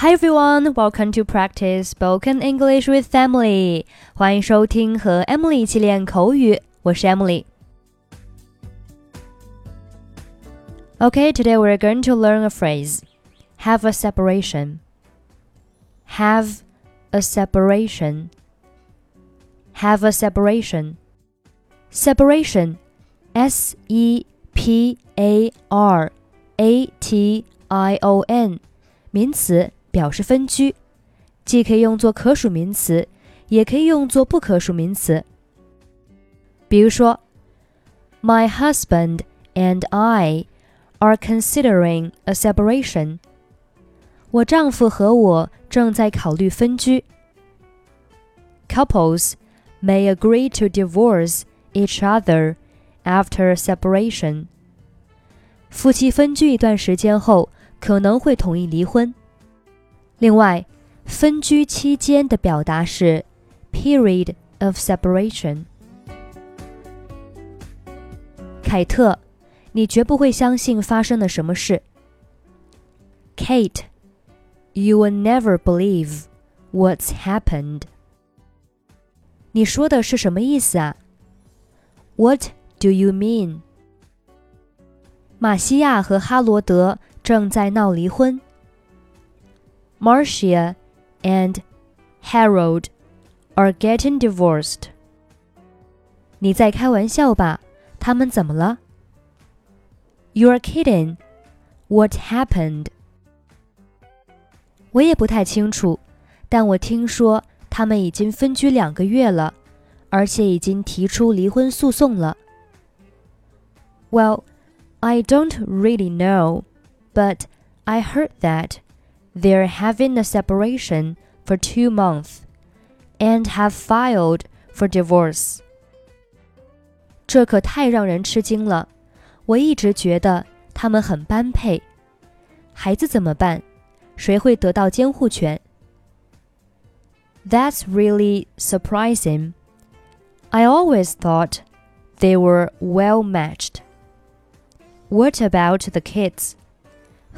Hi everyone, welcome to practice spoken English with Emily. 欢迎收听和 Emily 一起练口语，我是 Emily。Okay, today we're going to learn a phrase. Have a separation. Have a separation. Have a separation. Separation. S E P A R A T I O N. 名词表示分居，既可以用作可数名词，也可以用作不可数名词。比如说，My husband and I are considering a separation。我丈夫和我正在考虑分居。Couples may agree to divorce each other after separation。夫妻分居一段时间后，可能会同意离婚。 另外，分居期间的表达是 period of separation。凯特，你绝不会相信发生了什么事。Kate, you will never believe what's happened. 你说的是什么意思啊？What do you mean? 马西亚和哈罗德正在闹离婚。Marcia and Harold are getting divorced. 你在开玩笑吧？他们怎么了？You're kidding. What happened? 我也不太清楚，但我听说他们已经分居两个月了，而且已经提出离婚诉讼了。Well, I don't really know, but I heard that they're having a separation for two months and have filed for divorce. 这可太让人吃惊了！我一直觉得他们很般配。孩子怎么办？谁会得到监护权？That's really surprising. I always thought they were well matched. What about the kids?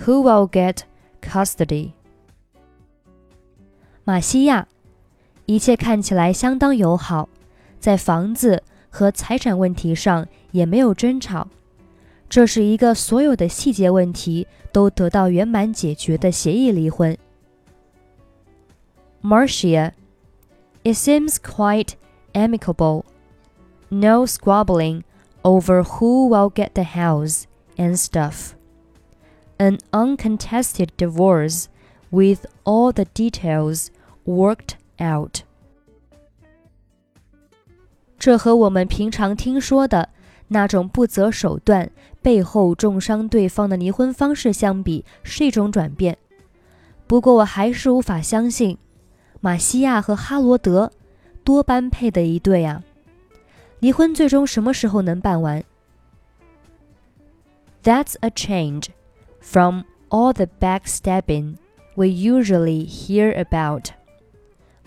Who will get custody。 马西亚，一切看起来相当友好，在房子和财产问题上也没有争吵。这是一个所有的细节问题都得到圆满解决的协议离婚。Marcia, it seems quite amicable. No squabbling over who will get the house and stuff an uncontested divorce with all the details worked out. 这和我们平常听说的那种不择手段、背后重伤对方的离婚方式相比，是一种转变。不过，我还是无法相信，马西亚和哈罗德多般配的一对啊！离婚最终什么时候能办完？That's a change from all the backstabbing we usually hear about.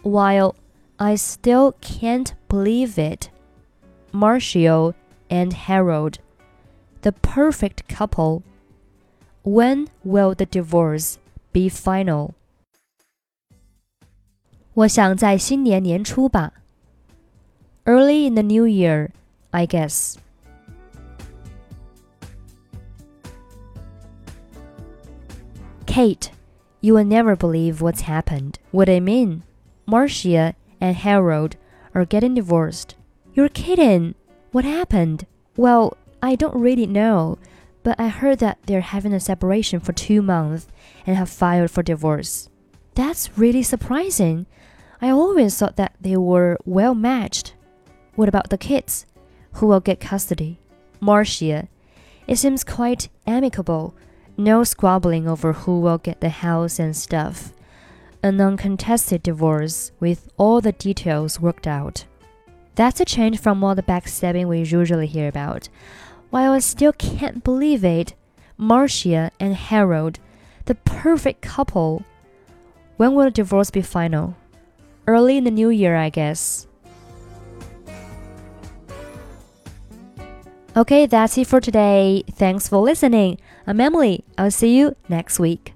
while I still can't believe it. Marcia and Harold, the perfect couple. When will the divorce be final? 我想在新年年初吧。Early in the new year, I guess. Kate, you will never believe what's happened. What I mean. Marcia and Harold are getting divorced. You're kidding. What happened? Well, I don't really know, but I heard that they're having a separation for two months and have filed for divorce. That's really surprising. I always thought that they were well matched. What about the kids? Who will get custody? Marcia. It seems quite amicable no squabbling over who will get the house and stuff. An uncontested divorce with all the details worked out. That's a change from all the backstabbing we usually hear about. While I still can't believe it, Marcia and Harold, the perfect couple. When will the divorce be final? Early in the new year, I guess. Okay, that's it for today. Thanks for listening. I'm Emily. I'll see you next week.